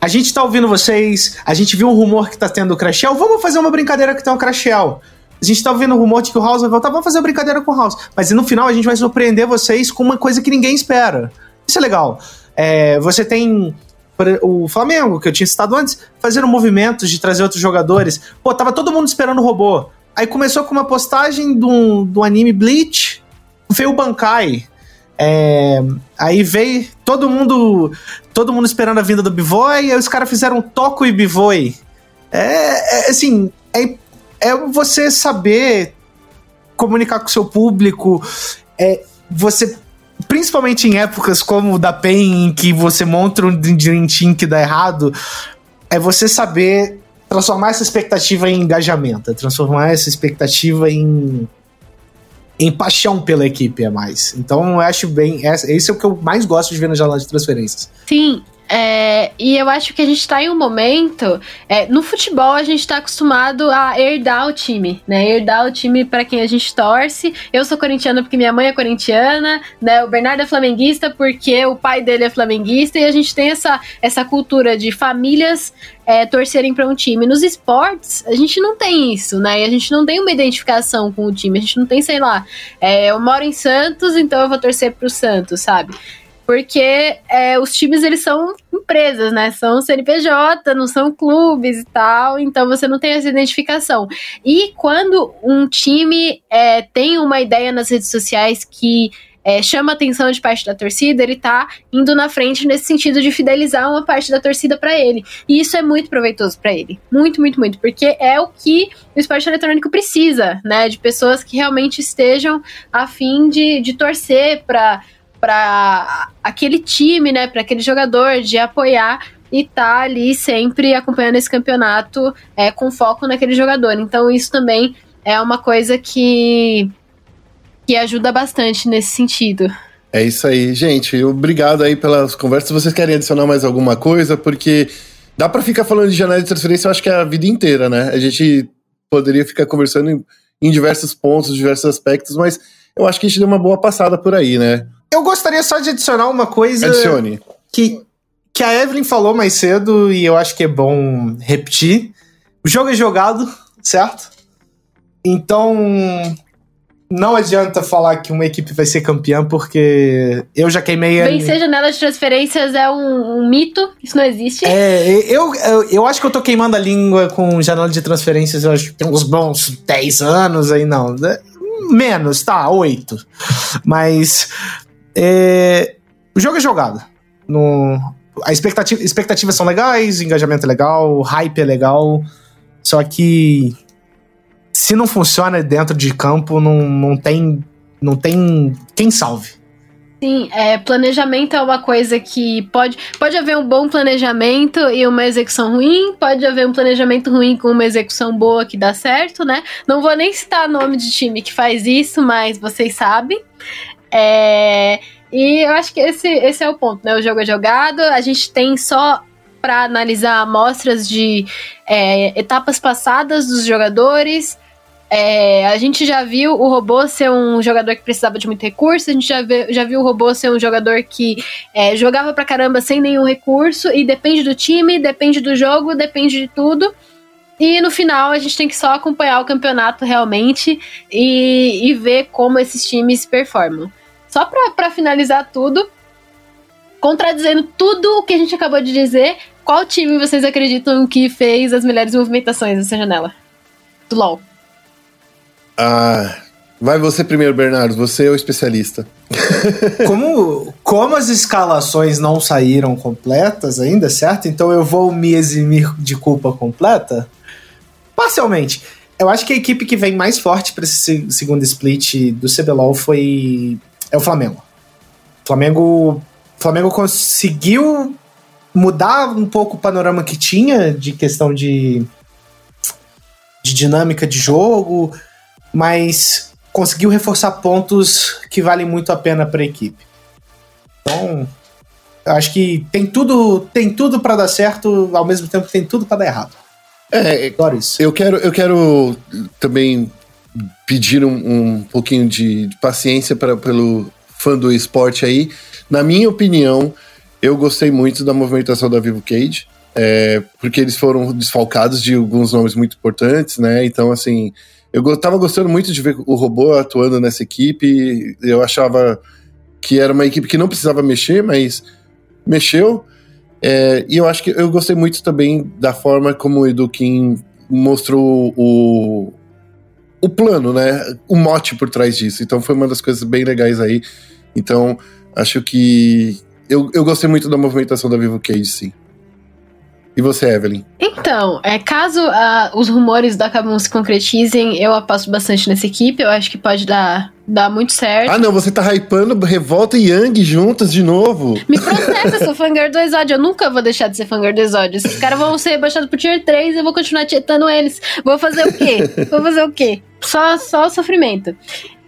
a gente tá ouvindo vocês, a gente viu um rumor que tá tendo o Crashel, vamos fazer uma brincadeira que tem um Crashel. A gente tá ouvindo o rumor de que o House vai voltar, vamos fazer uma brincadeira com o House. Mas no final a gente vai surpreender vocês com uma coisa que ninguém espera. Isso é legal. É, você tem o Flamengo, que eu tinha citado antes, fazendo movimentos de trazer outros jogadores. Pô, tava todo mundo esperando o robô. Aí começou com uma postagem do, do anime Bleach, veio o Bankai. É, aí veio todo mundo todo mundo esperando a vinda do Bivoy, aí os caras fizeram Toco e Bivoy. É, é, assim, é, é você saber comunicar com o seu público, é você principalmente em épocas como o da PEN, em que você monta um Dream Team que dá errado, é você saber transformar essa expectativa em engajamento, é transformar essa expectativa em em paixão pela equipe a mais. Então eu acho bem. Esse é o que eu mais gosto de ver na janela de transferências. Sim, é, e eu acho que a gente está em um momento. É, no futebol, a gente está acostumado a herdar o time, né? Herdar o time para quem a gente torce. Eu sou corintiana porque minha mãe é corintiana, né? O Bernardo é flamenguista porque o pai dele é flamenguista. E a gente tem essa, essa cultura de famílias é, torcerem para um time. Nos esportes, a gente não tem isso, né? E a gente não tem uma identificação com o time. A gente não tem, sei lá, é, eu moro em Santos, então eu vou torcer para o Santos, sabe? Porque é, os times eles são empresas, né? São CNPJ, não são clubes e tal, então você não tem essa identificação. E quando um time é, tem uma ideia nas redes sociais que é, chama atenção de parte da torcida, ele tá indo na frente nesse sentido de fidelizar uma parte da torcida para ele. E isso é muito proveitoso para ele. Muito, muito, muito. Porque é o que o esporte eletrônico precisa, né? De pessoas que realmente estejam a fim de, de torcer para para aquele time, né, para aquele jogador de apoiar e tá ali sempre acompanhando esse campeonato é, com foco naquele jogador. Então isso também é uma coisa que que ajuda bastante nesse sentido. É isso aí, gente. Obrigado aí pelas conversas. Vocês querem adicionar mais alguma coisa? Porque dá para ficar falando de janela de transferência, eu acho que é a vida inteira, né? A gente poderia ficar conversando em, em diversos pontos, diversos aspectos, mas eu acho que a gente deu uma boa passada por aí, né? Eu gostaria só de adicionar uma coisa. Adicione. Que, que a Evelyn falou mais cedo e eu acho que é bom repetir. O jogo é jogado, certo? Então, não adianta falar que uma equipe vai ser campeã, porque eu já queimei a. Vencer janela de transferências é um, um, mito, isso não existe. É, eu, eu, eu, acho que eu tô queimando a língua com janela de transferências, eu acho que tem uns bons 10 anos aí, não. Menos, tá, 8. Mas é, o jogo é jogado. No, a expectativa, expectativas são legais, engajamento é legal, hype é legal. Só que se não funciona dentro de campo, não, não tem não tem quem salve. Sim, é, planejamento é uma coisa que pode, pode haver um bom planejamento e uma execução ruim, pode haver um planejamento ruim com uma execução boa que dá certo, né? Não vou nem citar nome de time que faz isso, mas vocês sabem. É, e eu acho que esse, esse é o ponto, né? O jogo é jogado, a gente tem só para analisar amostras de é, etapas passadas dos jogadores. É, a gente já viu o robô ser um jogador que precisava de muito recurso, a gente já, vê, já viu o robô ser um jogador que é, jogava pra caramba sem nenhum recurso, e depende do time, depende do jogo, depende de tudo. E no final a gente tem que só acompanhar o campeonato realmente e, e ver como esses times performam. Só para finalizar tudo, contradizendo tudo o que a gente acabou de dizer, qual time vocês acreditam que fez as melhores movimentações nessa janela? Do LoL. Ah, vai você primeiro, Bernardo. Você é o especialista. como, como as escalações não saíram completas ainda, certo? Então eu vou me eximir de culpa completa? Parcialmente. Eu acho que a equipe que vem mais forte para esse segundo split do CBLOL foi é o Flamengo. O Flamengo, Flamengo conseguiu mudar um pouco o panorama que tinha de questão de de dinâmica de jogo, mas conseguiu reforçar pontos que valem muito a pena para a equipe. Então, eu acho que tem tudo, tem tudo para dar certo, ao mesmo tempo tem tudo para dar errado. É, Adoro isso. Eu quero, eu quero também pedir um, um pouquinho de, de paciência para pelo fã do esporte aí. Na minha opinião, eu gostei muito da movimentação da Vivo Cage, é, porque eles foram desfalcados de alguns nomes muito importantes, né? Então, assim, eu tava gostando muito de ver o robô atuando nessa equipe. Eu achava que era uma equipe que não precisava mexer, mas mexeu. É, e eu acho que eu gostei muito também da forma como o Edu Kim mostrou o, o plano, né? O mote por trás disso. Então foi uma das coisas bem legais aí. Então, acho que. Eu, eu gostei muito da movimentação da Vivo Cage, sim. E você, Evelyn? Então, é, caso uh, os rumores da Kabum se concretizem, eu aposto bastante nessa equipe. Eu acho que pode dar, dar muito certo. Ah, não, você tá hypando Revolta e Yang juntas de novo. Me processa, eu sou fangirl do Exódio. Eu nunca vou deixar de ser fangirl do Exódio. Esses caras vão ser baixados pro Tier 3 eu vou continuar tietando eles. Vou fazer o quê? vou fazer o quê? Só, só sofrimento.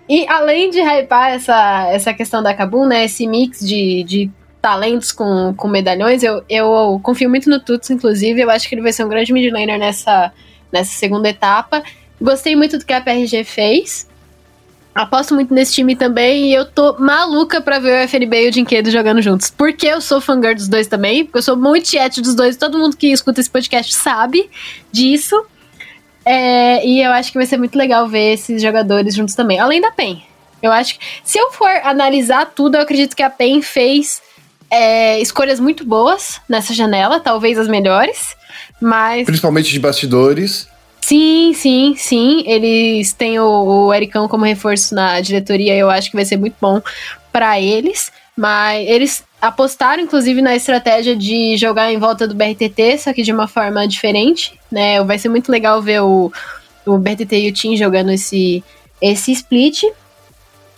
E além de hypar essa, essa questão da Kabum, né? Esse mix de, de talentos com, com medalhões, eu, eu confio muito no Tuts, inclusive. Eu acho que ele vai ser um grande mid laner nessa, nessa segunda etapa. Gostei muito do que a PRG fez. Aposto muito nesse time também e eu tô maluca pra ver o FNB e o Dinquedo jogando juntos. Porque eu sou fangirl dos dois também, porque eu sou muito chat dos dois, todo mundo que escuta esse podcast sabe disso. É, e eu acho que vai ser muito legal ver esses jogadores juntos também. Além da PEN. Eu acho que, se eu for analisar tudo, eu acredito que a PEN fez é, escolhas muito boas nessa janela, talvez as melhores, mas. Principalmente de bastidores. Sim, sim, sim. Eles têm o, o Ericão como reforço na diretoria, eu acho que vai ser muito bom para eles. Mas eles apostaram, inclusive, na estratégia de jogar em volta do BRTT, só que de uma forma diferente, né? Vai ser muito legal ver o, o BRTT e o Team jogando esse, esse split.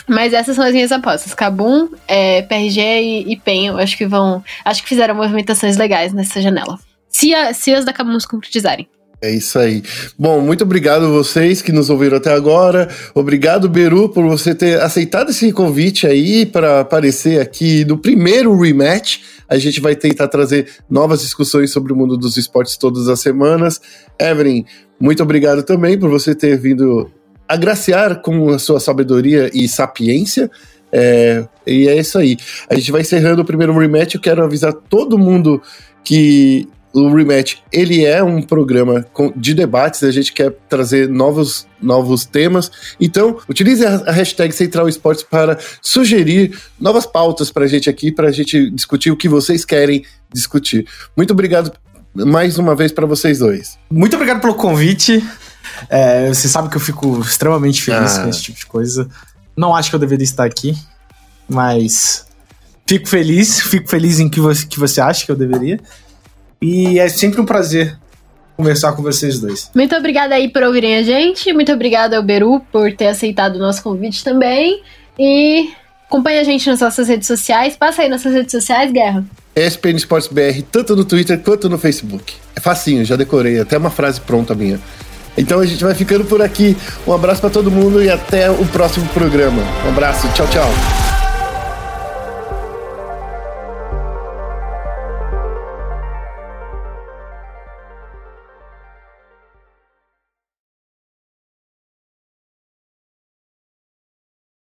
Mas essas são as minhas apostas. Kabum, é, PRG e, e PEN, eu acho que vão. Acho que fizeram movimentações legais nessa janela. Se, a, se as da Kabum se concretizarem. É isso aí. Bom, muito obrigado vocês que nos ouviram até agora. Obrigado, Beru, por você ter aceitado esse convite aí para aparecer aqui no primeiro rematch. A gente vai tentar trazer novas discussões sobre o mundo dos esportes todas as semanas. Evelyn, muito obrigado também por você ter vindo agraciar com a sua sabedoria e sapiência. É, e é isso aí. A gente vai encerrando o primeiro rematch. Eu quero avisar todo mundo que o Rematch, ele é um programa de debates, a gente quer trazer novos, novos temas. Então, utilize a, hashtag Central Esportes para sugerir novas pautas para a gente aqui, para a gente discutir o que vocês querem discutir. Muito obrigado mais uma vez para vocês dois. Muito obrigado pelo convite. É, você sabe que eu fico extremamente feliz ah. com esse tipo de coisa. Não acho que eu deveria estar aqui, mas fico feliz, fico feliz em que você, que você acha que eu deveria. E é sempre um prazer conversar com vocês dois. Muito obrigada aí por ouvirem a gente. Muito obrigada ao Beru por ter aceitado o nosso convite também. E acompanha a gente nas nossas redes sociais. Passa aí nossas redes sociais, Guerra. ESPN Sports BR, tanto no Twitter quanto no Facebook. É facinho, já decorei, até uma frase pronta minha. Então a gente vai ficando por aqui. Um abraço para todo mundo e até o próximo programa. Um abraço, tchau, tchau.